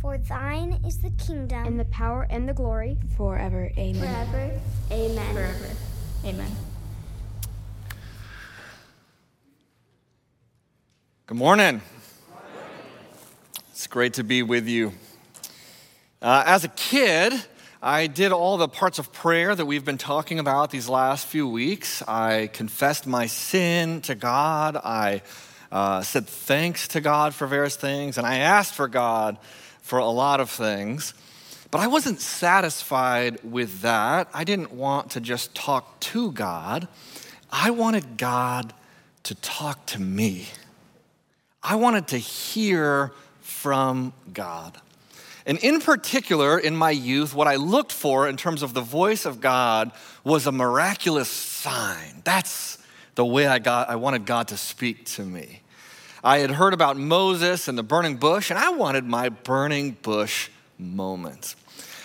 For thine is the kingdom, and the power, and the glory, forever. Amen. Forever. Amen. Forever. Amen. Good morning. It's great to be with you. Uh, as a kid, I did all the parts of prayer that we've been talking about these last few weeks. I confessed my sin to God. I uh, said thanks to God for various things, and I asked for God for a lot of things. But I wasn't satisfied with that. I didn't want to just talk to God. I wanted God to talk to me. I wanted to hear from God. And in particular, in my youth, what I looked for in terms of the voice of God was a miraculous sign. That's the way I got I wanted God to speak to me. I had heard about Moses and the burning bush, and I wanted my burning bush moment.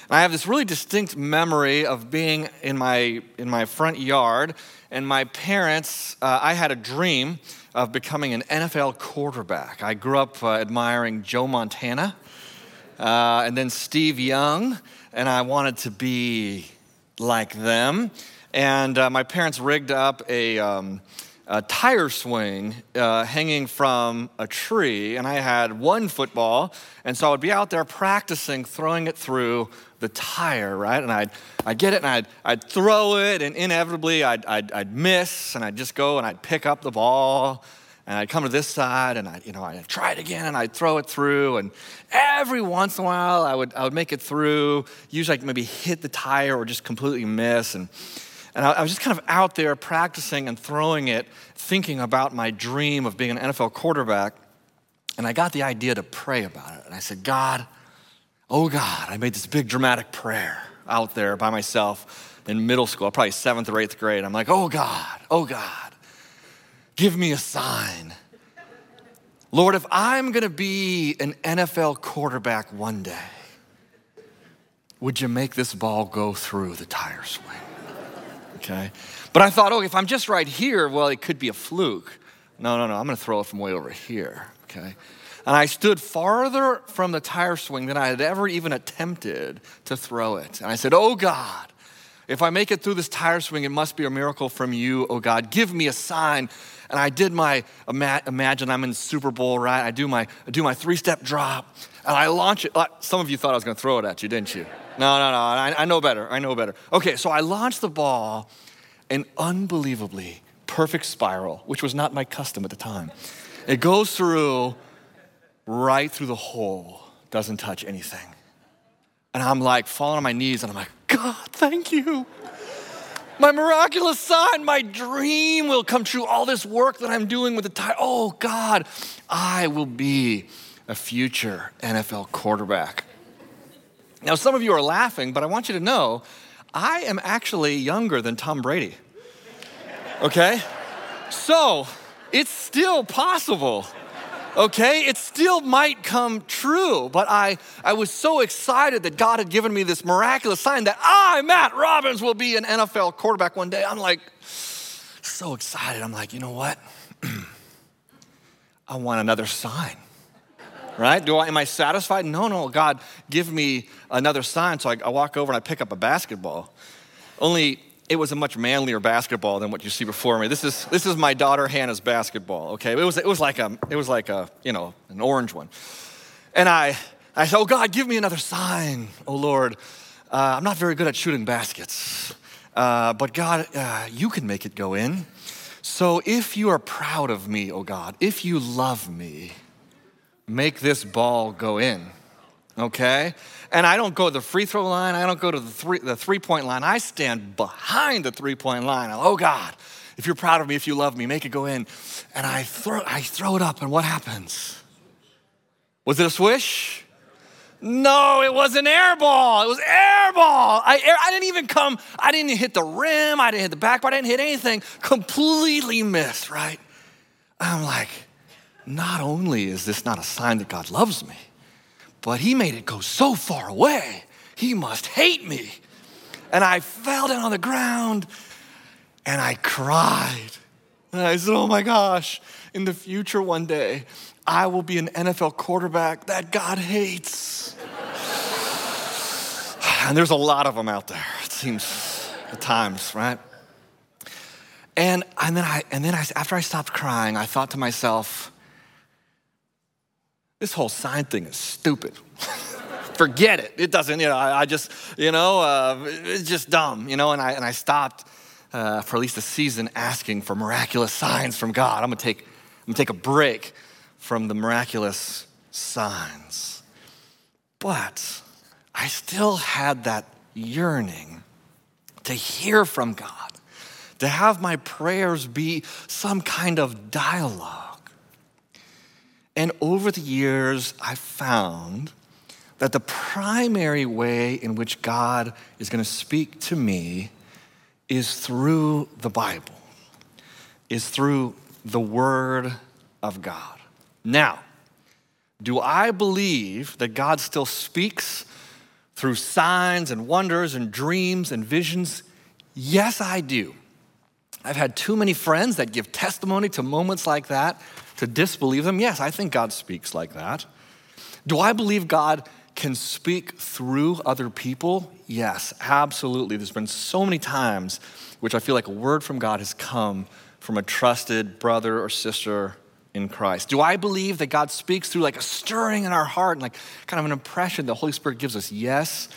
And I have this really distinct memory of being in my in my front yard, and my parents. Uh, I had a dream of becoming an NFL quarterback. I grew up uh, admiring Joe Montana uh, and then Steve Young, and I wanted to be like them. And uh, my parents rigged up a, um, a tire swing uh, hanging from a tree, and I had one football, and so I would be out there practicing throwing it through the tire, right? And I'd, I'd get it and I'd, I'd throw it, and inevitably I'd, I'd, I'd miss, and I'd just go and I'd pick up the ball, and I'd come to this side, and I'd, you know, I'd try it again, and I'd throw it through, and every once in a while I would, I would make it through, usually I'd maybe hit the tire or just completely miss, and, and I, was just kind of out there practicing and throwing it, thinking about my dream of being an NFL quarterback, and I got the idea to pray about it, and I said, God, oh God, I made this big dramatic prayer out there by myself in middle school, probably seventh or eighth grade. I'm like, oh God, oh God, give me a sign. Lord, if I'm gonna be an NFL quarterback one day, would you make this ball go through the tire swing? Okay. But I thought, oh, if I'm just right here, well, it could be a fluke. No, no, no, I'm gonna throw it from way over here. Okay. And I stood farther from the tire swing than I had ever even attempted to throw it. And I said, Oh God, if I make it through this tire swing, it must be a miracle from you, oh God. Give me a sign. And I did my, imagine I'm in Super Bowl, right? I do my, do my three step drop and I launch it. Some of you thought I was going to throw it at you, didn't you? No, no, no. I, I know better. I know better. Okay, so I launched the ball, an unbelievably perfect spiral, which was not my custom at the time. It goes through right through the hole, doesn't touch anything. And I'm like falling on my knees and I'm like, God, thank you. My miraculous sign, my dream will come true. All this work that I'm doing with the tie. Oh, God, I will be a future NFL quarterback. Now, some of you are laughing, but I want you to know I am actually younger than Tom Brady. Okay? So, it's still possible okay? It still might come true, but I, I was so excited that God had given me this miraculous sign that I, Matt Robins, will be an NFL quarterback one day. I'm like, so excited. I'm like, you know what? I want another sign. Right? Do I, am I satisfied? No, no. God, give me another sign. So I, I walk over and I pick up a basketball. Only it was a much manlier basketball than what you see before me. This is, this is my daughter Hannah's basketball, okay? It was, it was like, a, it was like a, you know, an orange one. And I, I said, oh God, give me another sign, oh Lord. Uh, I'm not very good at shooting baskets, uh, but God, uh, you can make it go in. So if you are proud of me, oh God, if you love me, make this ball go in okay? And I don't go to the free throw line, I don't go to the three, the three point line. I stand behind the three point line. Oh God, if you're proud of me, if you love me, make it go in. And I throw, I throw it up, and what happens? Was it a swish? No, it was an air ball. It was air ball. I, air, I didn't even come, I didn't hit the rim, I didn't hit the back part, I didn't hit anything. Completely missed, right? I'm like, not only is this not a sign that God loves me, but He made it go so far away, He must hate me. And I fell down on the ground and I cried. And I said, Oh my gosh, in the future one day, I will be an NFL quarterback that God hates. and there's a lot of them out there, it seems at times, right? And, and then, I, and then I, after I stopped crying, I thought to myself, this whole sign thing is stupid. Forget it. It doesn't, you know, I, I just, you know, uh, it's just dumb, you know, and I, and I stopped uh, for at least a season asking for miraculous signs from God. I'm gonna take, I'm gonna take a break from the miraculous signs. But I still had that yearning to hear from God, to have my prayers be some kind of dialogue. And over the years, I found that the primary way in which God is going to speak to me is through the Bible, is through the Word of God. Now, do I believe that God still speaks through signs and wonders and dreams and visions? Yes, I do. I've had too many friends that give testimony to moments like that to disbelieve them. Yes, I think God speaks like that. Do I believe God can speak through other people? Yes, absolutely. There's been so many times which I feel like a word from God has come from a trusted brother or sister in Christ. Do I believe that God speaks through like a stirring in our heart and like kind of an impression the Holy Spirit gives us? Yes,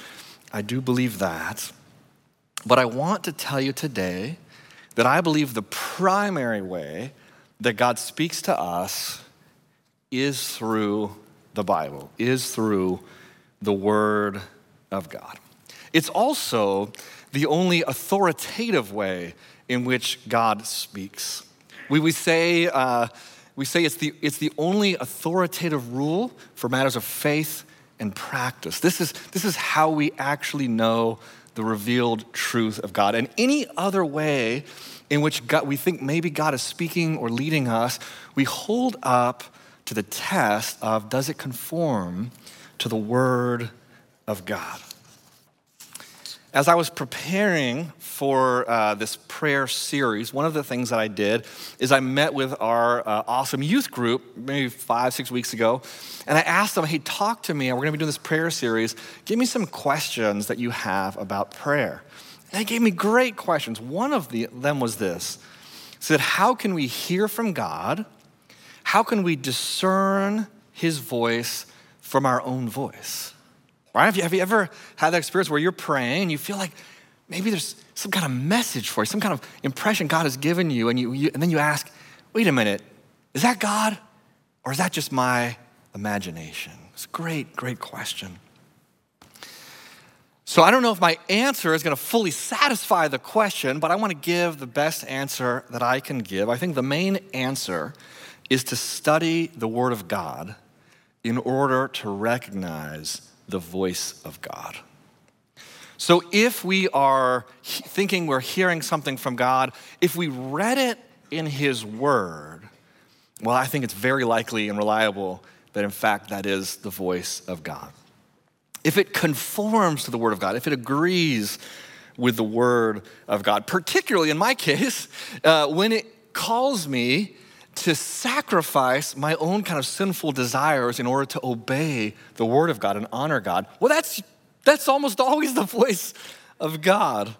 I do believe that. But I want to tell you today that I believe the primary way that God speaks to us is through the Bible, is through the Word of God. It's also the only authoritative way in which God speaks. We, we, say, uh, we say it's the, it's the only authoritative rule for matters of faith and practice. This is, this is how we actually know the revealed truth of God. And any other way in which God, we think maybe God is speaking or leading us, we hold up to the test of does it conform to the Word of God? As I was preparing for uh, this prayer series, one of the things that I did is I met with our uh, awesome youth group maybe five, six weeks ago, and I asked them, hey, talk to me. We're going to be doing this prayer series. Give me some questions that you have about prayer. They gave me great questions. One of the, them was this said, How can we hear from God? How can we discern his voice from our own voice? Right? Have you, have you ever had that experience where you're praying and you feel like maybe there's some kind of message for you, some kind of impression God has given you, and, you, you, and then you ask, wait a minute, is that God or is that just my imagination? It's a great, great question. So I don't know if my answer is going to fully satisfy the question, but I want to give the best answer that I can give. I think the main answer is to study the Word of God in order to recognize the voice of God. So if we are thinking we're hearing something from God, if we read it in His Word, well, I think it's very likely and reliable that in fact that is the voice of God. If it conforms to the Word of God, if it agrees with the Word of God, particularly in my case, uh, when it calls me to sacrifice my own kind of sinful desires in order to obey the word of God and honor God, well, that's, that's almost always the voice of God.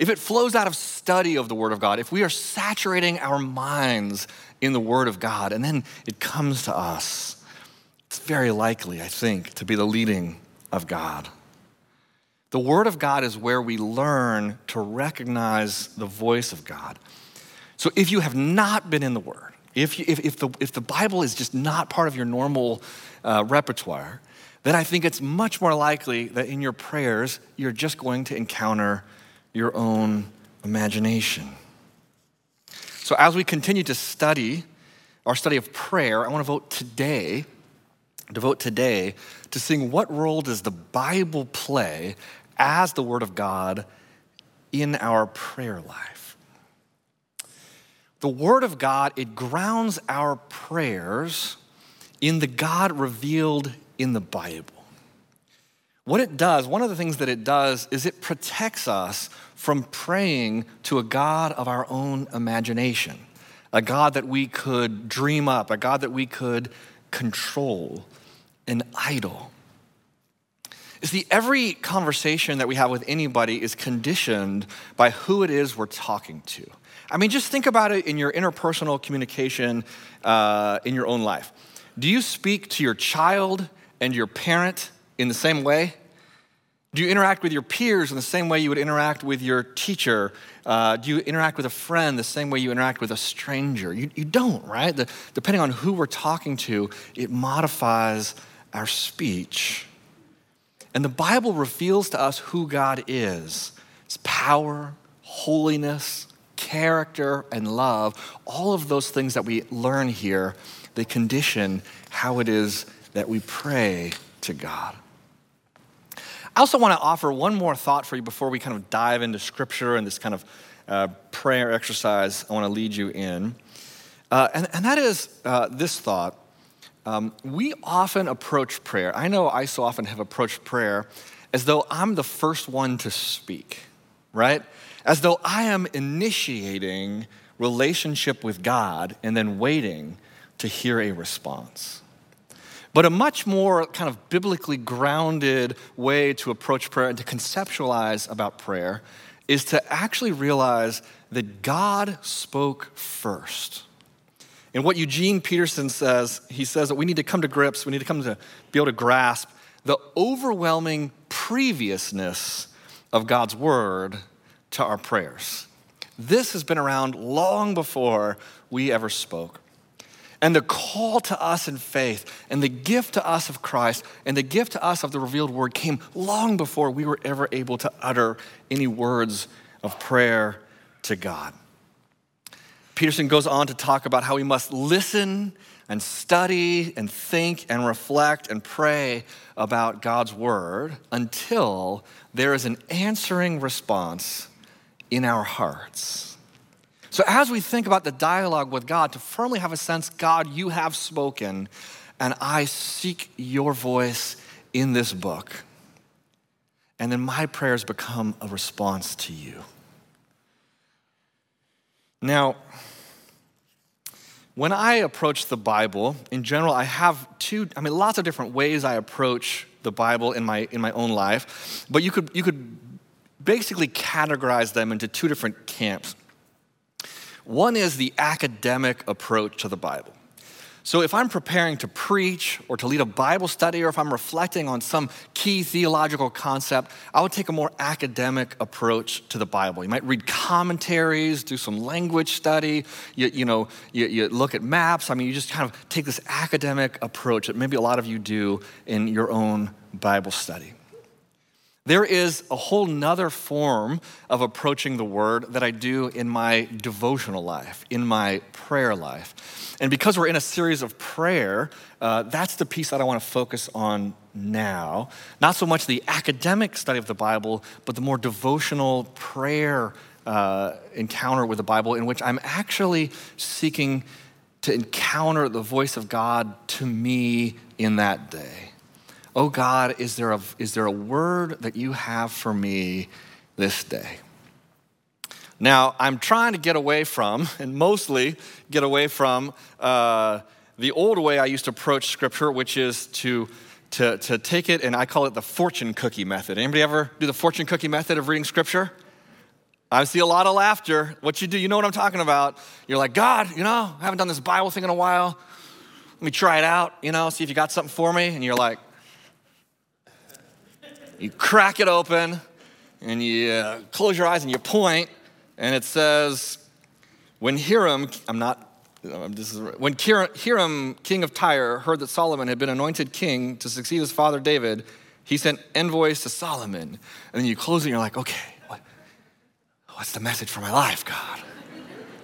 If it flows out of study of the word of God, if we are saturating our minds in the word of God and then it comes to us, it's very likely, I think, to be the leading of God. The word of God is where we learn to recognize the voice of God. So if you have not been in the Word, if, you, if, if, the, if the Bible is just not part of your normal uh, repertoire, then I think it's much more likely that in your prayers, you're just going to encounter your own imagination. So as we continue to study our study of prayer, I want to vote today devote today to seeing what role does the Bible play as the Word of God in our prayer life. The Word of God, it grounds our prayers in the God revealed in the Bible. What it does, one of the things that it does is it protects us from praying to a God of our own imagination, a God that we could dream up, a God that we could control, an idol. You see, every conversation that we have with anybody is conditioned by who it is we're talking to. I mean, just think about it in your interpersonal communication uh, in your own life. Do you speak to your child and your parent in the same way? Do you interact with your peers in the same way you would interact with your teacher? Uh, do you interact with a friend the same way you interact with a stranger? You, you don't, right? The, depending on who we're talking to, it modifies our speech. And the Bible reveals to us who God is His power, holiness, character, and love. All of those things that we learn here, they condition how it is that we pray to God. I also want to offer one more thought for you before we kind of dive into scripture and this kind of uh, prayer exercise I want to lead you in. Uh, and, and that is uh, this thought. Um, we often approach prayer. I know I so often have approached prayer as though I'm the first one to speak, right? As though I am initiating relationship with God and then waiting to hear a response. But a much more kind of biblically grounded way to approach prayer and to conceptualize about prayer is to actually realize that God spoke first. And what Eugene Peterson says, he says that we need to come to grips, we need to come to be able to grasp the overwhelming previousness of God's word to our prayers. This has been around long before we ever spoke. And the call to us in faith and the gift to us of Christ and the gift to us of the revealed word came long before we were ever able to utter any words of prayer to God. Peterson goes on to talk about how we must listen and study and think and reflect and pray about God's word until there is an answering response in our hearts. So, as we think about the dialogue with God, to firmly have a sense, God, you have spoken, and I seek your voice in this book. And then my prayers become a response to you. Now, when I approach the Bible, in general, I have two, I mean, lots of different ways I approach the Bible in my, in my own life, but you could, you could basically categorize them into two different camps. One is the academic approach to the Bible. So, if I'm preparing to preach or to lead a Bible study, or if I'm reflecting on some key theological concept, I would take a more academic approach to the Bible. You might read commentaries, do some language study, you, you know, you, you look at maps. I mean, you just kind of take this academic approach that maybe a lot of you do in your own Bible study. There is a whole nother form of approaching the word that I do in my devotional life, in my prayer life. And because we're in a series of prayer, uh, that's the piece that I want to focus on now. Not so much the academic study of the Bible, but the more devotional prayer uh, encounter with the Bible, in which I'm actually seeking to encounter the voice of God to me in that day. Oh God, is there, a, is there a word that you have for me this day? Now, I'm trying to get away from, and mostly get away from, uh, the old way I used to approach scripture, which is to, to, to take it, and I call it the fortune cookie method. Anybody ever do the fortune cookie method of reading scripture? I see a lot of laughter. What you do, you know what I'm talking about. You're like, God, you know, I haven't done this Bible thing in a while. Let me try it out, you know, see if you got something for me. And you're like, you crack it open and you uh, close your eyes and you point, and it says, When Hiram, I'm not, this is, when Hiram, king of Tyre, heard that Solomon had been anointed king to succeed his father David, he sent envoys to Solomon. And then you close it and you're like, okay, what, what's the message for my life, God?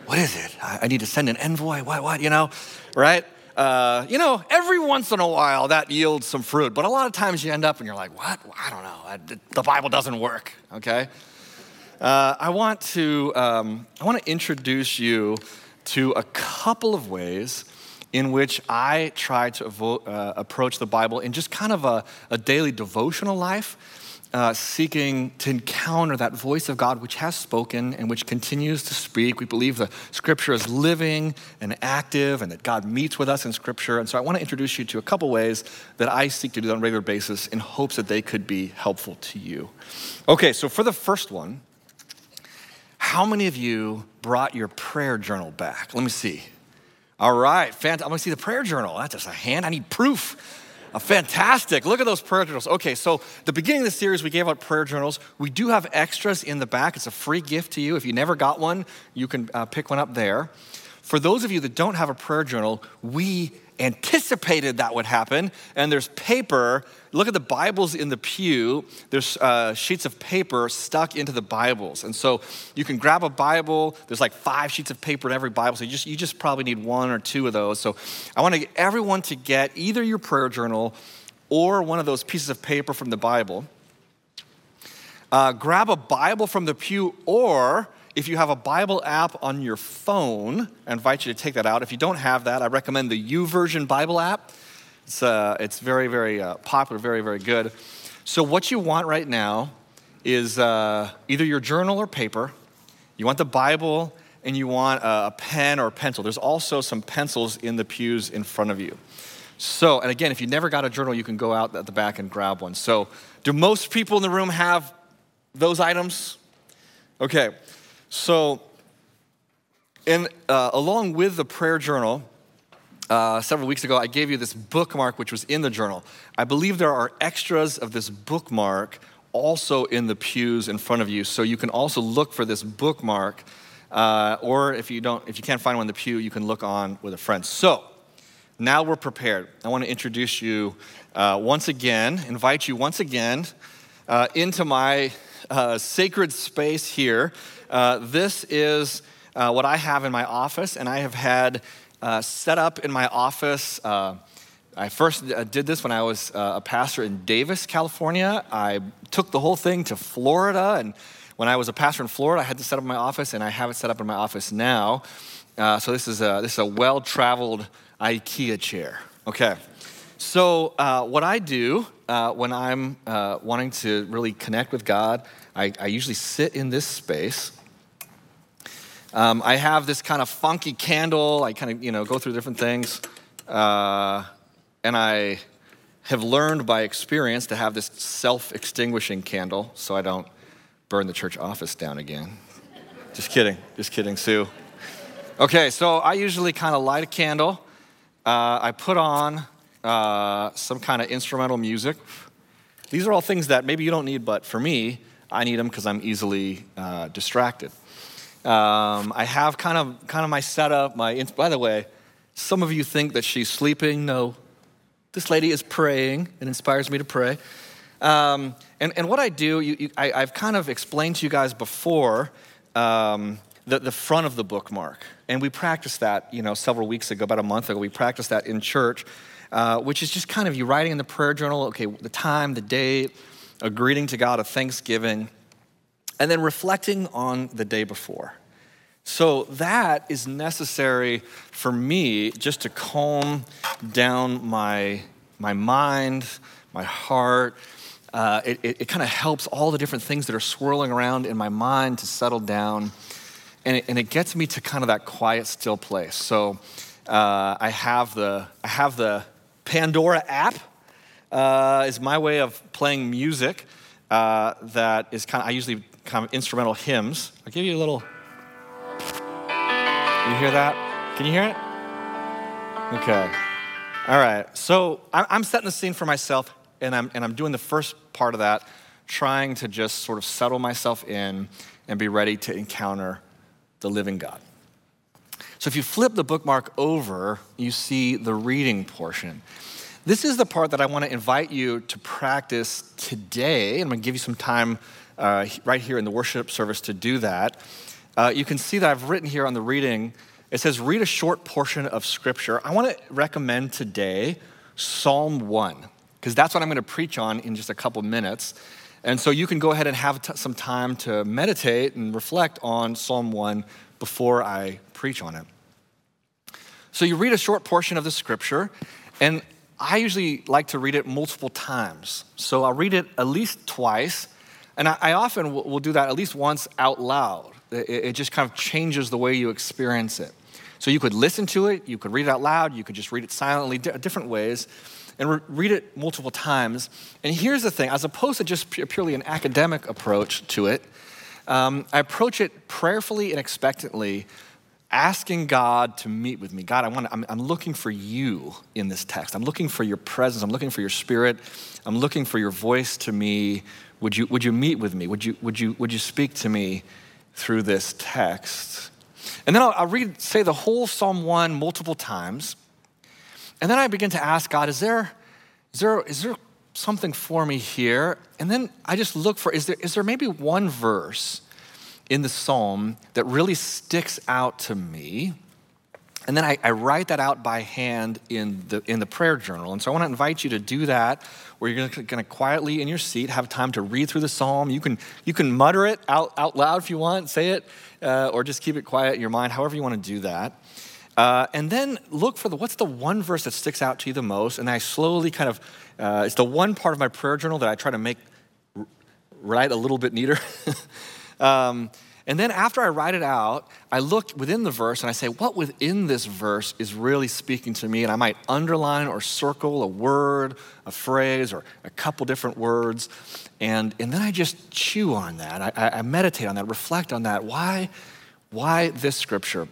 What is it? I, I need to send an envoy? What, what, you know, right? Uh, you know, every once in a while that yields some fruit, but a lot of times you end up and you're like, what? I don't know. I, the Bible doesn't work, okay? Uh, I want to um, I want to introduce you to a couple of ways in which I try to avo- uh, approach the Bible in just kind of a, a daily devotional life, uh, seeking to encounter that voice of God which has spoken and which continues to speak. We believe the Scripture is living and active, and that God meets with us in Scripture. And so I want to introduce you to a couple ways that I seek to do that on a regular basis in hopes that they could be helpful to you. Okay, so for the first one, how many of you brought your prayer journal back? Let me see. All right, fantastic. I'm gonna see the prayer journal. That's just a hand. I need proof. Fantastic. Look at those prayer journals. Okay, so the beginning of the series, we gave out prayer journals. We do have extras in the back. It's a free gift to you. If you never got one, you can uh, pick one up there. For those of you that don't have a prayer journal, we anticipated that would happen. And there's paper. Look at the Bibles in the pew. There's uh, sheets of paper stuck into the Bibles. And so you can grab a Bible. There's like five sheets of paper in every Bible. So you just, you just probably need one or two of those. So I want to get everyone to get either your prayer journal or one of those pieces of paper from the Bible. Uh, grab a Bible from the pew or if you have a Bible app on your phone, I invite you to take that out. If you don't have that, I recommend the YouVersion Bible app. It's, uh, it's very, very uh, popular, very, very good. So, what you want right now is uh, either your journal or paper. You want the Bible and you want a, a pen or a pencil. There's also some pencils in the pews in front of you. So, and again, if you never got a journal, you can go out at the back and grab one. So, do most people in the room have those items? Okay. So, and uh, along with the prayer journal, uh, several weeks ago, I gave you this bookmark which was in the journal. I believe there are extras of this bookmark also in the pews in front of you, so you can also look for this bookmark. Uh, or if you don't, if you can't find one in the pew, you can look on with a friend. So now we're prepared. I want to introduce you uh, once again, invite you once again uh, into my uh, sacred space here. Uh, this is uh, what I have in my office, and I have had uh, set up in my office. Uh, I first uh, did this when I was a pastor in Davis, California. I took the whole thing to Florida, and when I was a pastor in Florida, I had to set up my office, and I have it set up in my office now. so this is a, this is a well-traveled IKEA chair. Okay. So, uh, what I do uh, when I'm uh, wanting to really connect with God, I, I usually sit in this space. Um, I have this kind of funky candle. I kind of, you know, go through different things. Uh, and I have learned by experience to have this self extinguishing candle so I don't burn the church office down again. just kidding. Just kidding, Sue. Okay, so I usually kind of light a candle. Uh, I put on uh, some kind of instrumental music. These are all things that maybe you don't need, but for me, I need them because I'm easily uh, distracted. Um, I have kind of kind of my setup. My by the way, some of you think that she's sleeping. No, this lady is praying. It inspires me to pray. Um, and, and what I do, you, you, I, have kind of explained to you guys before um, the, the front of the bookmark. And we practiced that, you know, several weeks ago, about a month ago. We practiced that in church, uh, which is just kind of you writing in the prayer journal, okay, the time, the date, a greeting to God, a thanksgiving and then reflecting on the day before. So that is necessary for me just to calm down my, my mind, my heart. Uh, it, it, it kind of helps all the different things that are swirling around in my mind to settle down. And it, and it gets me to kind of that quiet, still place. So uh, I, have the, I have the Pandora app, uh, is my way of playing music uh, that is kind of, I usually kind of instrumental hymns. I'll give you a little. You hear that? Can you hear it? Okay. All right. So I'm setting the scene for myself, and I'm, and I'm doing the first part of that, trying to just sort of settle myself in and be ready to encounter the living God. So if you flip the bookmark over, you see the reading portion. This is the part that I want to invite you to practice today. I'm going to give you some time uh, right here in the worship service to do that. Uh, you can see that I've written here on the reading it says, read a short portion of scripture. I want to recommend today Psalm 1, because that's what I'm going to preach on in just a couple minutes. And so you can go ahead and have t- some time to meditate and reflect on Psalm 1 before I preach on it. So you read a short portion of the scripture, and I usually like to read it multiple times. So I'll read it at least twice, and I, I often will, will, do that at least once out loud. It, it just kind of changes the way you experience it. So you could listen to it, you could read it out loud, you could just read it silently, different ways, and re- read it multiple times. And here's the thing as opposed to just purely an academic approach to it, um, I approach it prayerfully and expectantly asking God to meet with me. God, I want I'm, I'm, looking for you in this text. I'm looking for your presence. I'm looking for your spirit. I'm looking for your voice to me. Would you, would you meet with me? Would you, would, you, would you speak to me through this text? And then I'll, I'll read, say the whole Psalm 1 multiple times. And then I begin to ask God, is there, is there, is there something for me here? And then I just look for, is there, is there maybe one verse in the psalm that really sticks out to me. And then I, I, write that out by hand in the, in the prayer journal. And so I want to invite you to do that, where you're going to quietly in your seat have time to read through the psalm. You can, you can mutter it out, out loud if you want, say it, uh, or just keep it quiet in your mind, however you want to do that. Uh, and then look for the what's the one verse that sticks out to you the most. And I slowly kind of, uh, it's the one part of my prayer journal that I try to make write a little bit neater. Um, and then after I write it out, I look within the verse and I say, what within this verse is really speaking to me? And I might underline or circle a word, a phrase, or a couple different words. And, and then I just chew on that. I, I meditate on that, reflect on that. Why, why this scripture?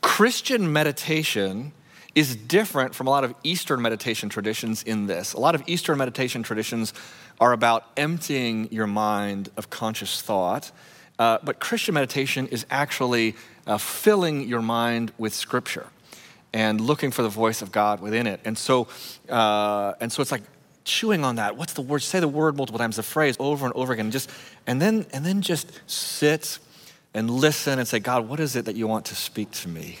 Christian meditation is different from a lot of Eastern meditation traditions in this. A lot of Eastern meditation traditions are about emptying your mind of conscious thought. Uh, but Christian meditation is actually uh, filling your mind with Scripture and looking for the voice of God within it. And so, uh, and so it's like chewing on that. What's the word? Say the word multiple times, the phrase over and over again. Just and then and then just sit and listen and say, God, what is it that you want to speak to me?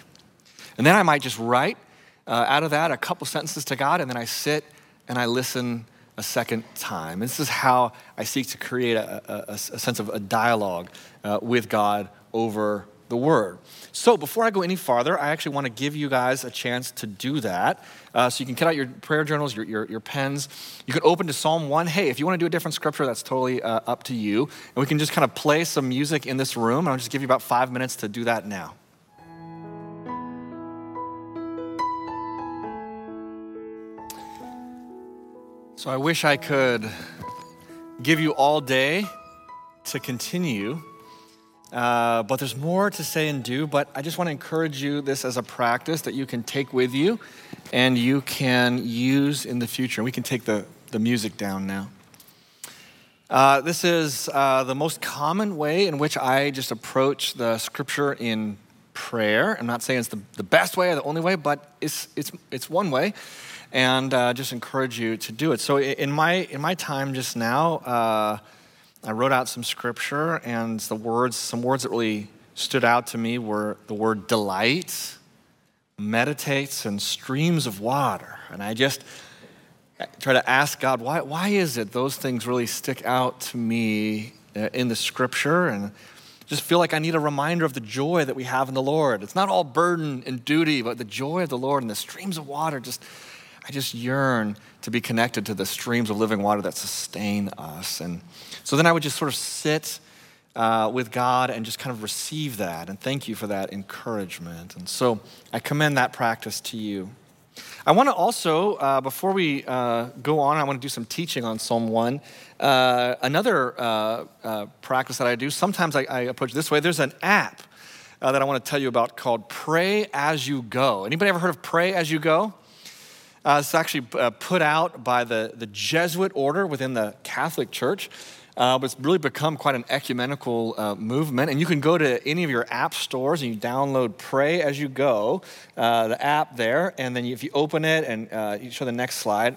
And then I might just write uh, out of that a couple sentences to God, and then I sit and I listen a second time. This is how I seek to create a, a, a sense of a dialogue uh, with God over the Word. So, before I go any farther, I actually want to give you guys a chance to do that. Uh, so, you can get out your prayer journals, your, your, your, pens. You can open to Psalm 1. Hey, if you want to do a different scripture, that's totally uh, up to you. And we can just kind of play some music in this room. I'll just give you about five minutes to do that now. So I wish I could give you all day to continue, uh, but there's more to say and do. But I just want to encourage you this as a practice that you can take with you and you can use in the future. We can take the, the music down now. Uh, this is uh, the most common way in which I just approach the scripture in prayer. I'm not saying it's the, the best way or the only way, but it's, it's, it's one way and uh, just encourage you to do it. So in my in my time just now, uh, I wrote out some scripture, and the words, some words that really stood out to me were the word delight, meditates, and streams of water. And I just try to ask God, why why is it those things really stick out to me uh, in the scripture and just feel like I need a reminder of the joy that we have in the Lord. It's not all burden and duty, but the joy of the Lord and the streams of water just I just yearn to be connected to the streams of living water that sustain us. And so then I would just sort of sit uh, with God and just kind of receive that. And thank you for that encouragement. And so I commend that practice to you. I want to also, uh, before we uh, go on, I want to do some teaching on Psalm 1. Uh, another uh, uh, practice that I do, sometimes I, I, approach this way. There's an app that I want to tell you about called Pray As You Go. Anybody ever heard of Pray As You Go? Uh, it's actually uh, put out by the, the Jesuit order within the Catholic Church. Uh, but it's really become quite an ecumenical uh, movement. And you can go to any of your app stores and you download Pray As You Go, uh, the app there. And then if you open it and uh, you show the next slide,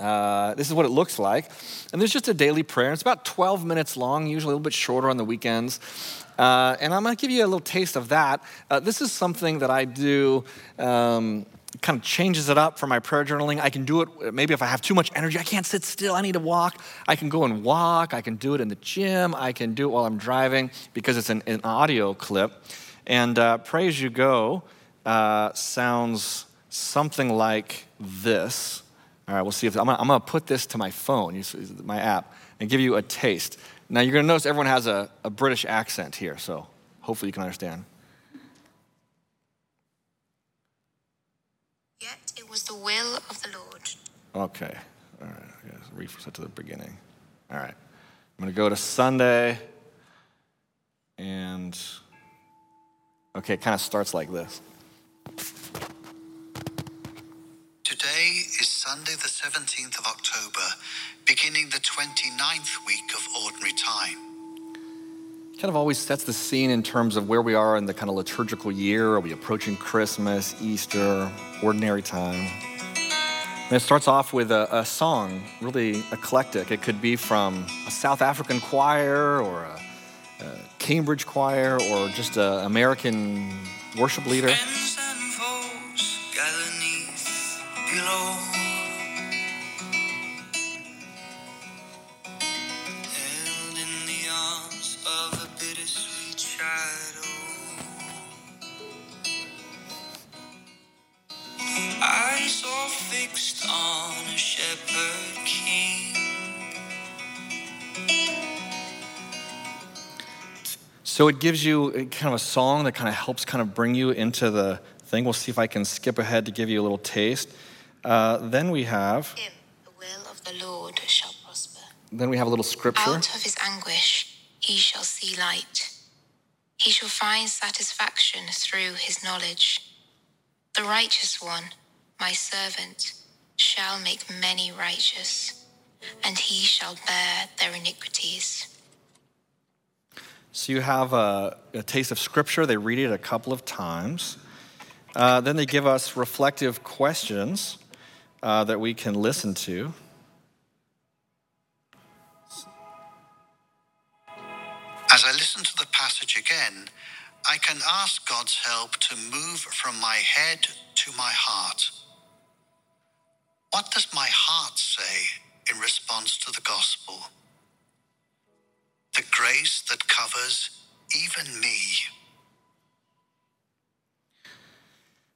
uh, this is what it looks like. And there's just a daily prayer. It's about 12 minutes long, usually a little bit shorter on the weekends. Uh, and I'm going to give you a little taste of that. This is something that I do. Um, kind of changes it up for my prayer journaling. I can do it maybe if I have too much energy, I can't sit still, I need to walk. I can go and walk, I can do it in the gym, I can do it while I'm driving because it's an, an audio clip. And uh, Pray As You Go uh, sounds something like this. All right, we'll see if I'm gonna, I'm gonna put this to my phone, my app, and give you a taste. Now you're gonna notice everyone has a, a British accent here, so hopefully you can understand. Yet it was the will of the Lord. Okay, all right, I guess reset to the beginning. All right, I'm gonna go to Sunday, and okay, it kind of starts like this. Today is Sunday, the 17th of October, beginning the 29th week of Ordinary Time. Kind of always sets the scene in terms of where we are in the kind of liturgical year. Are we approaching Christmas, Easter, Ordinary Time? And it starts off with a, a song, really eclectic. It could be from a South African choir or a, a Cambridge choir or just an American worship leader. So it gives you kind of a song that kind of helps kind of bring you into the thing. We'll see if I can skip ahead to give you a little taste. Uh, then we have Him, the will of the Lord shall prosper. then we have a little scripture. Out of his anguish he shall see light. He shall find satisfaction through his knowledge. The righteous one, my servant, shall make many righteous, and he shall bear their iniquities. So you have a, a taste of scripture. They read it a couple of times. Uh, then they give us reflective questions uh, that we can listen to. As I listen to the passage again, I can ask God's help to move from my head to my heart. What does my heart say in response to the gospel? The grace that covers even me.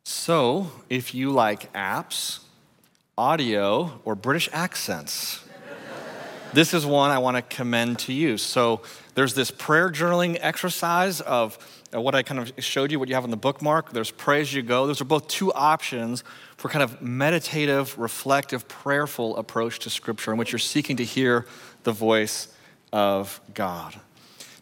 So, if you like apps, audio, or British accents, this is one I want to commend to you. So, there's this prayer journaling exercise of uh, what I kind of showed you, what you have on the bookmark. There's Pray As You Go. Those are both two options for kind of meditative, reflective, prayerful approach to Scripture in which you're seeking to hear the voice of God.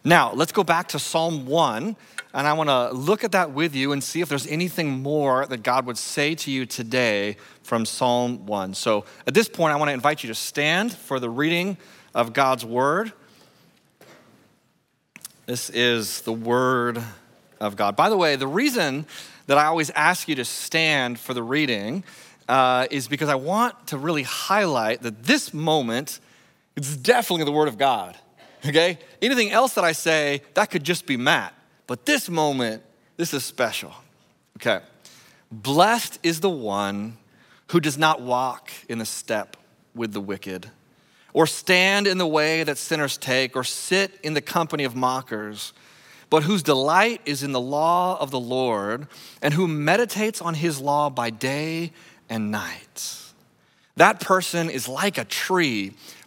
Now, let's go back to Psalm 1, and I want to look at that with you and see if there's anything more that God would say to you today from Psalm 1. So at this point, I want to invite you to stand for the reading of God's Word. This is the Word of God. By the way, the reason that I always ask you to stand for the reading uh, is because I want to really highlight that this moment is definitely the Word of God okay? Anything else that I say, that could just be Matt. But this moment, this is special, okay? Blessed is the one who does not walk in the step with the wicked, or stand in the way that sinners take, or sit in the company of mockers, but whose delight is in the law of the Lord, and who meditates on his law by day and night. That person is like a tree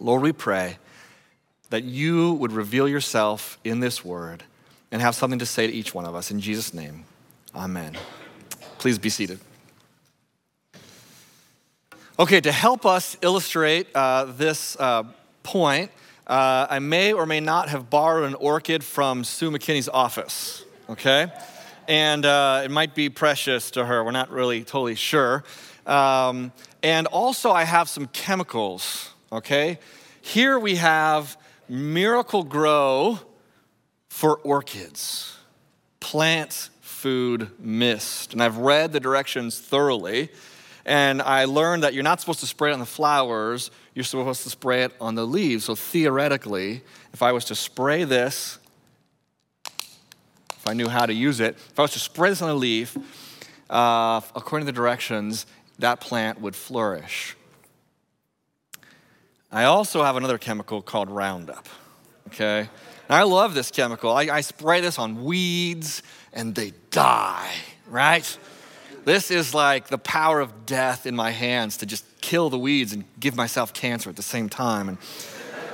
Lord, we pray that you would reveal yourself in this word and have something to say to each one of us. In Jesus' name, amen. Please be seated. Okay, to help us illustrate uh, this uh, point, uh, I may or may not have borrowed an orchid from Sue McKinney's office, okay? And uh, it might be precious to her. We're not really totally sure. Um, and also, I have some chemicals, okay? Here we have Miracle-Gro for orchids, plant food mist. And I've read the directions thoroughly. And I learned that you're not supposed to spray it on the flowers, you're supposed to spray it on the leaves. So theoretically, if I was to spray this, if I knew how to use it, if I was to spray this on a leaf, uh, according to the directions, that plant would flourish. I also have another chemical called Roundup, okay? And I love this chemical. I, I spray this on weeds and they die, right? This is like the power of death in my hands to just kill the weeds and give myself cancer at the same time. And,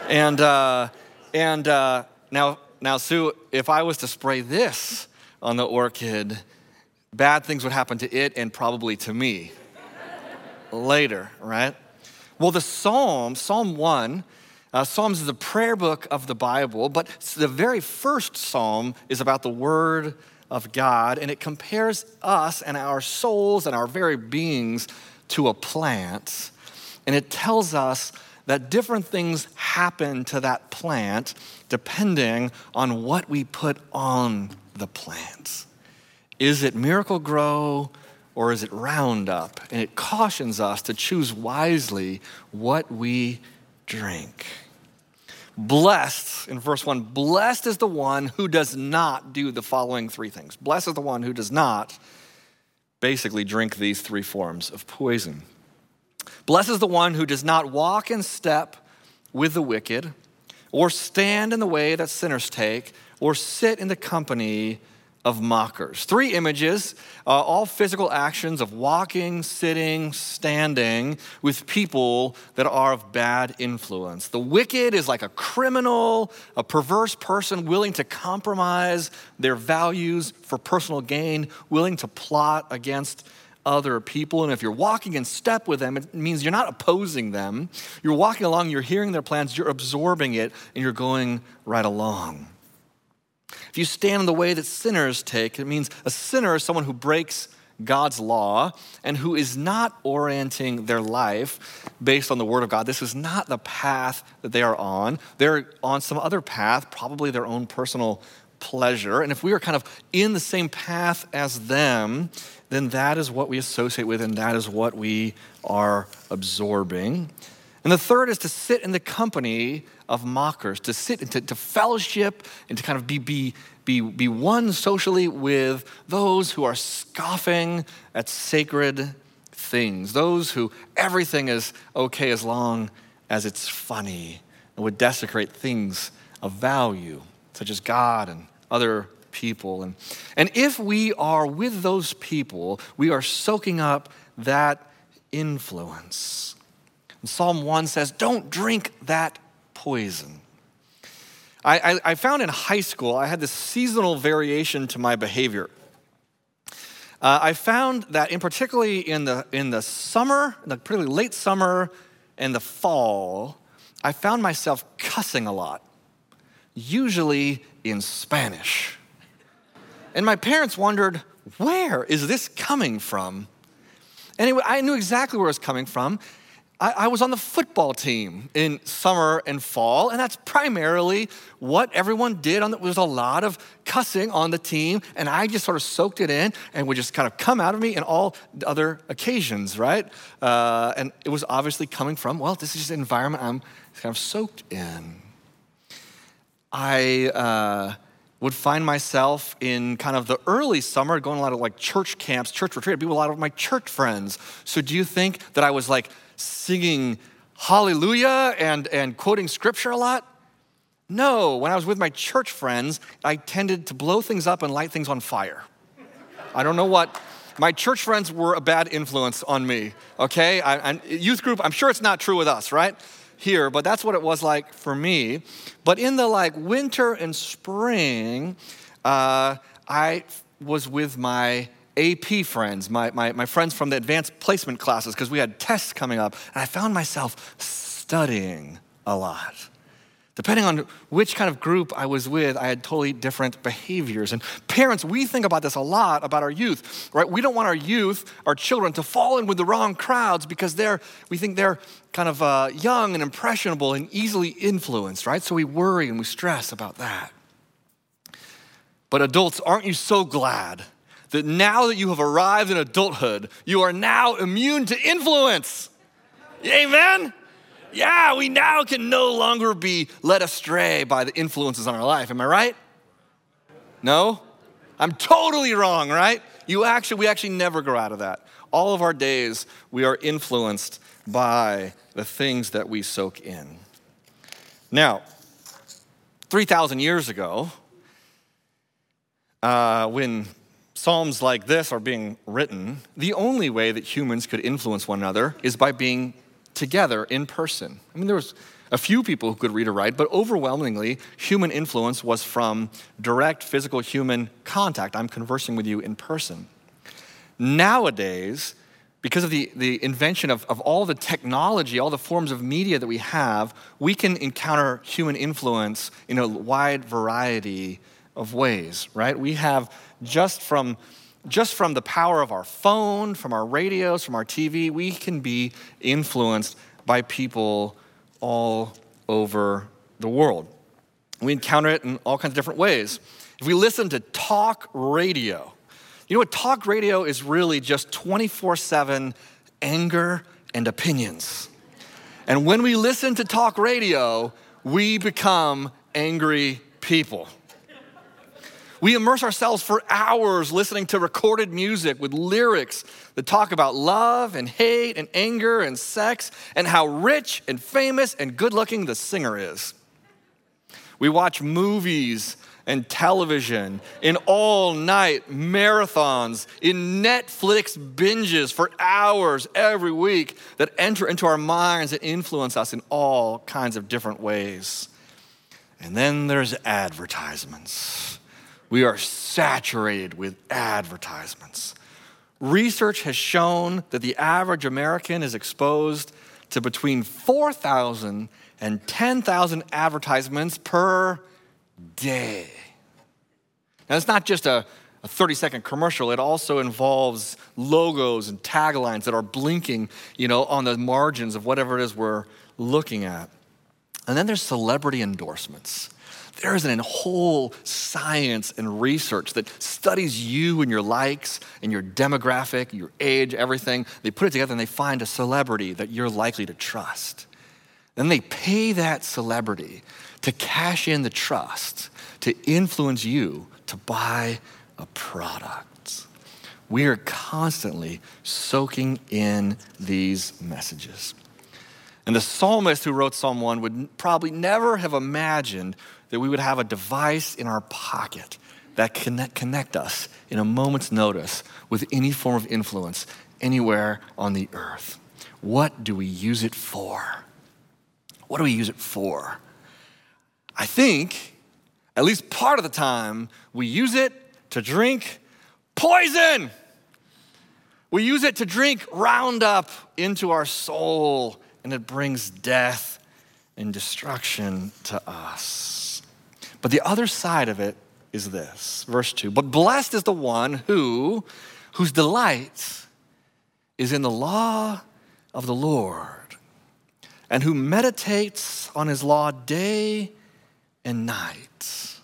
and, uh, and uh, now, now, Sue, if I was to spray this on the orchid, bad things would happen to it and probably to me later, right? Well, the Psalm, Psalm 1, uh, Psalms is the prayer book of the Bible, but the very first psalm is about the Word of God, and it compares us and our souls and our very beings to a plant. And it tells us that different things happen to that plant depending on what we put on the plant. Is it Miracle-Gro or is it Roundup? And it cautions us to choose wisely what we drink. Blessed, in verse 1, blessed is the one who does not do the following three things. Blessed is the one who does not basically drink these three forms of poison. Blessed is the one who does not walk in step with the wicked, or stand in the way that sinners take, or sit in the company of mockers. Three images, uh, all physical actions of walking, sitting, standing with people that are of bad influence. The wicked is like a criminal, a perverse person willing to compromise their values for personal gain, willing to plot against other people. And if you're walking in step with them, it means you're not opposing them. You're walking along, you're hearing their plans, you're absorbing it, and you're going right along. If you stand in the way that sinners take, it means a sinner is someone who breaks God's law and who is not orienting their life based on the Word of God. This is not the path that they are on. They're on some other path, probably their own personal pleasure. And if we are kind of in the same path as them, then that is what we associate with and that is what we are absorbing. And the third is to sit in the company of mockers, to sit and to, to fellowship and to kind of be, be, be, be one socially with those who are scoffing at sacred things, those who everything is okay as long as it's funny and would desecrate things of value, such as God and other people. And, and if we are with those people, we are soaking up that influence. And Psalm 1 says, Don't drink that poison. I, I, I, found in high school, I had this seasonal variation to my behavior. Uh, I found that, in particularly in the, in the summer, the particularly late summer and the fall, I found myself cussing a lot, usually in Spanish. And my parents wondered, where is this coming from? Anyway, I knew exactly where it was coming from. I, I, was on the football team in summer and fall, and that's primarily what everyone did. On the, there was a lot of cussing on the team, and I just sort of soaked it in and would just kind of come out of me in all other occasions, right? Uh, and it was obviously coming from, well, this is just an environment I'm kind of soaked in. I uh, would find myself in kind of the early summer going a lot of like church camps, church retreat. Be with a lot of my church friends. So do you think that I was like, singing hallelujah and, and quoting scripture a lot? No, when I was with my church friends, I tended to blow things up and light things on fire. I don't know what. My church friends were a bad influence on me, okay? I, I, youth group, I'm sure it's not true with us, right? Here, but that's what it was like for me. But in the like winter and spring, uh, I was with my AP friends, my, my, my friends from the advanced placement classes, because we had tests coming up, and I found myself studying a lot. Depending on which kind of group I was with, I had totally different behaviors. And parents, we think about this a lot about our youth, right? We don't want our youth, our children, to fall in with the wrong crowds because they're, we think they're kind of uh, young and impressionable and easily influenced, right? So we worry and we stress about that. But adults, aren't you so glad that now that you have arrived in adulthood, you are now immune to influence? Amen? Yeah, we now can no longer be led astray by the influences on our life. Am I right? No? I'm totally wrong, right? You actually, we actually never grow out of that. All of our days, we are influenced by the things that we soak in. Now, 3,000 years ago, uh, when Psalms like this are being written, the only way that humans could influence one another is by being together in person. I mean, there was a few people who could read or write, but overwhelmingly, human influence was from direct physical human contact. I'm conversing with you in person. Nowadays, because of the, the invention of, of all the technology, all the forms of media that we have, we can encounter human influence in a wide variety of ways, right? We have just from just from the power of our phone, from our radios, from our TV, we can be influenced by people all over the world. We encounter it in all kinds of different ways. If we listen to talk radio, you know what? Talk radio is really just 24 7 anger and opinions. And when we listen to talk radio, we become angry people. We immerse ourselves for hours listening to recorded music with lyrics that talk about love and hate and anger and sex and how rich and famous and good looking the singer is. We watch movies and television in all night marathons, in Netflix binges for hours every week that enter into our minds and influence us in all kinds of different ways. And then there's advertisements we are saturated with advertisements. Research has shown that the average American is exposed to between 4,000 and 10,000 advertisements per day. Now, it's not just a, a 30 second commercial, it also involves logos and taglines that are blinking, you know, on the margins of whatever it is we're looking at. And then there's celebrity endorsements. There is a whole science and research that studies you and your likes and your demographic, your age, everything. They put it together and they find a celebrity that you're likely to trust. Then they pay that celebrity to cash in the trust, to influence you to buy a product. We are constantly soaking in these messages. And the psalmist who wrote Psalm 1 would probably never have imagined that we would have a device in our pocket that can connect us in a moment's notice with any form of influence anywhere on the earth. What do we use it for? What do we use it for? I think, at least part of the time, we use it to drink poison. We use it to drink Roundup into our soul, and it brings death and destruction to us. But the other side of it is this, verse 2. But blessed is the one who whose delight is in the law of the Lord, and who meditates on his law day and night.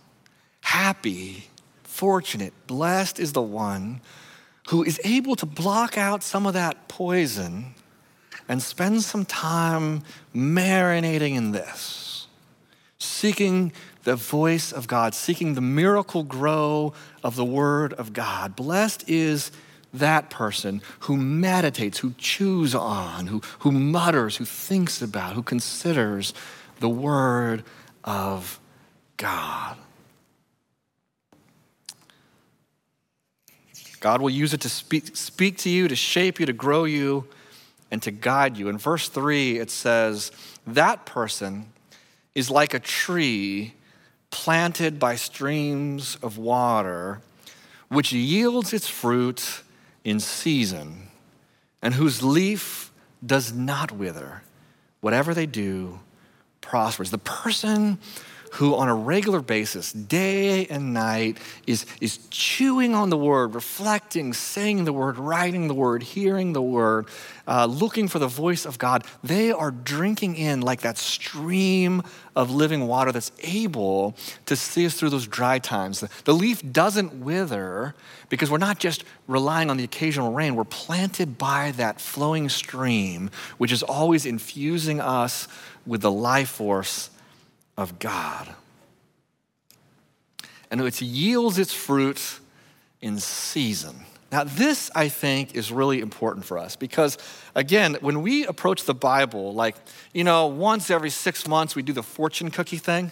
Happy, fortunate, blessed is the one who is able to block out some of that poison and spend some time marinating in this, seeking the voice of God, seeking the Miracle-Gro of the Word of God. Blessed is that person who meditates, who chews on, who, who mutters, who thinks about, who considers the Word of God. God will use it to speak, speak to you, to shape you, to grow you, and to guide you. In verse 3, it says, That person is like a tree planted by streams of water, which yields its fruit in season, and whose leaf does not wither. Whatever they do prospers. The person who, on a regular basis, day and night, is, is chewing on the word, reflecting, saying the word, writing the word, hearing the word, uh, looking for the voice of God, they are drinking in like that stream of living water that's able to see us through those dry times. The, the leaf doesn't wither because we're not just relying on the occasional rain, we're planted by that flowing stream, which is always infusing us with the life force of God. And it yields its fruit in season. Now, this I think is really important for us because, again, when we approach the Bible, like, you know, once every six months we do the fortune cookie thing,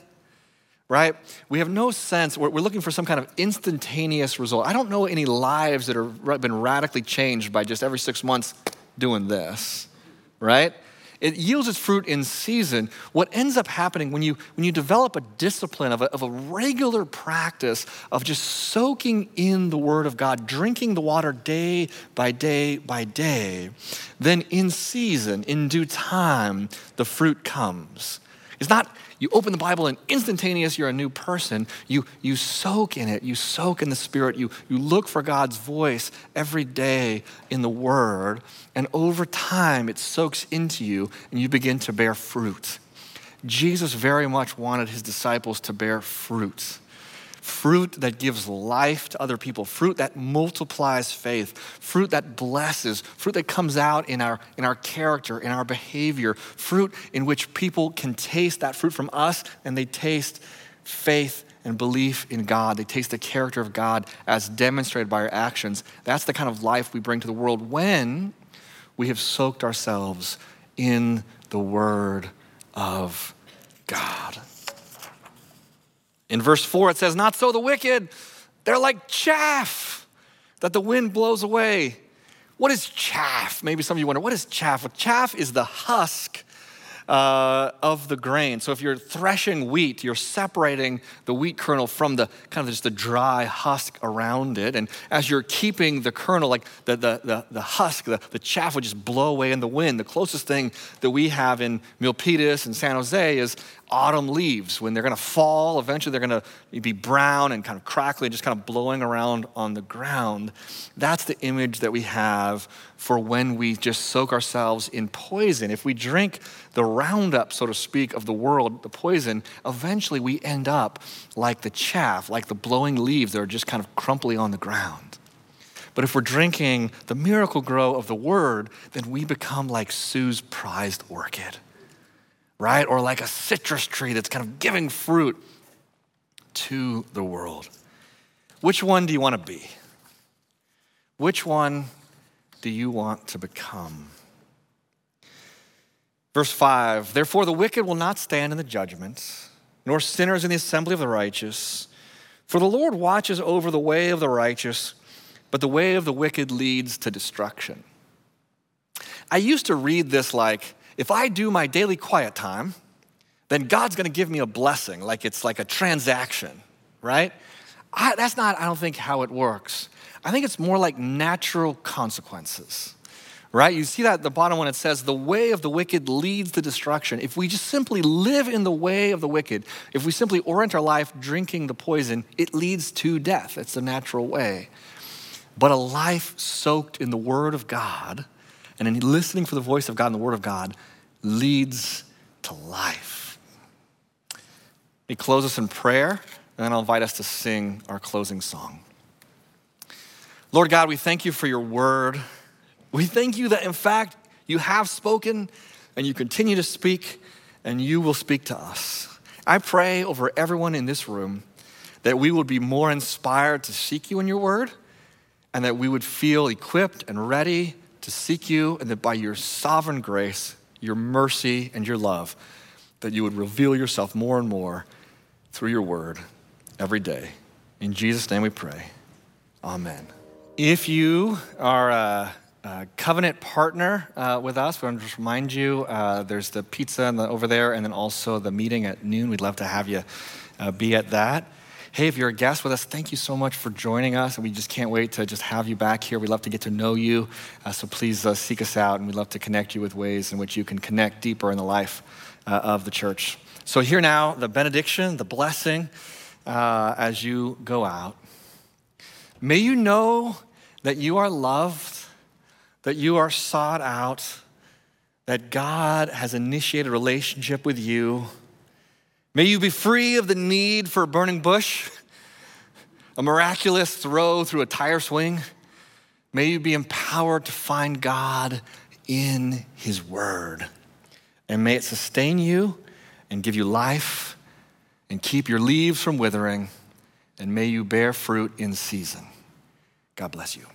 right? We have no sense, we're, looking for some kind of instantaneous result. I don't know any lives that have been radically changed by just every six months doing this, right? It yields its fruit in season. What ends up happening when you, when you develop a discipline of a, of a regular practice of just soaking in the Word of God, drinking the water day by day by day, then in season, in due time, the fruit comes. It's not you open the Bible and instantaneous, you're a new person. You, you soak in it, you soak in the Spirit, you, you look for God's voice every day in the Word, and over time it soaks into you and you begin to bear fruit. Jesus very much wanted his disciples to bear fruit fruit that gives life to other people, fruit that multiplies faith, fruit that blesses, fruit that comes out in our, in our character, in our behavior, fruit in which people can taste that fruit from us and they taste faith and belief in God. They taste the character of God as demonstrated by our actions. That's the kind of life we bring to the world when we have soaked ourselves in the Word of God. In verse 4, it says, Not so the wicked. They're like chaff that the wind blows away. What is chaff? Maybe some of you wonder, what is chaff? Well, chaff is the husk uh, of the grain. So if you're threshing wheat, you're separating the wheat kernel from the kind of just the dry husk around it. And as you're keeping the kernel, like the, the, the, the husk, the, the chaff would just blow away in the wind. The closest thing that we have in Milpitas and San Jose is autumn leaves. When they're going to fall, eventually they're going to be brown and kind of crackly, just kind of blowing around on the ground. That's the image that we have for when we just soak ourselves in poison. If we drink the roundup, so to speak, of the world, the poison, eventually we end up like the chaff, like the blowing leaves that are just kind of crumply on the ground. But if we're drinking the Miracle-Gro of the word, then we become like Sue's prized orchid right? Or like a citrus tree that's kind of giving fruit to the world. Which one do you want to be? Which one do you want to become? Verse 5 Therefore, the wicked will not stand in the judgment, nor sinners in the assembly of the righteous. For the Lord watches over the way of the righteous, but the way of the wicked leads to destruction. I used to read this like, if I do my daily quiet time, then God's gonna give me a blessing, like it's like a transaction, right? I, that's not, I don't think, how it works. I think it's more like natural consequences, right? You see that at the bottom when it says, the way of the wicked leads to destruction. If we just simply live in the way of the wicked, if we simply orient our life drinking the poison, it leads to death. It's the natural way. But a life soaked in the Word of God and in listening for the voice of God and the Word of God leads to life. He closes us in prayer, and then I'll invite us to sing our closing song. Lord God, we thank you for your word. We thank you that, in fact, you have spoken and you continue to speak, and you will speak to us. I pray over everyone in this room that we would be more inspired to seek you in your word, and that we would feel equipped and ready to seek you, and that by your sovereign grace, your mercy, and your love, that you would reveal yourself more and more through your word every day. In Jesus' name we pray. Amen. If you are a, a covenant partner uh, with us, we want to just remind you uh, there's the pizza the, over there and then also the meeting at noon. We'd love to have you uh, be at that. Hey, if you're a guest with us, thank you so much for joining us. We just can't wait to just have you back here. We'd love to get to know you. Uh, so please uh, seek us out, and we'd love to connect you with ways in which you can connect deeper in the life uh, of the church. So, here now, the benediction, the blessing uh, as you go out. May you know that you are loved, that you are sought out, that God has initiated a relationship with you. May you be free of the need for a burning bush, a miraculous throw through a tire swing. May you be empowered to find God in His Word. And may it sustain you and give you life and keep your leaves from withering. And may you bear fruit in season. God bless you.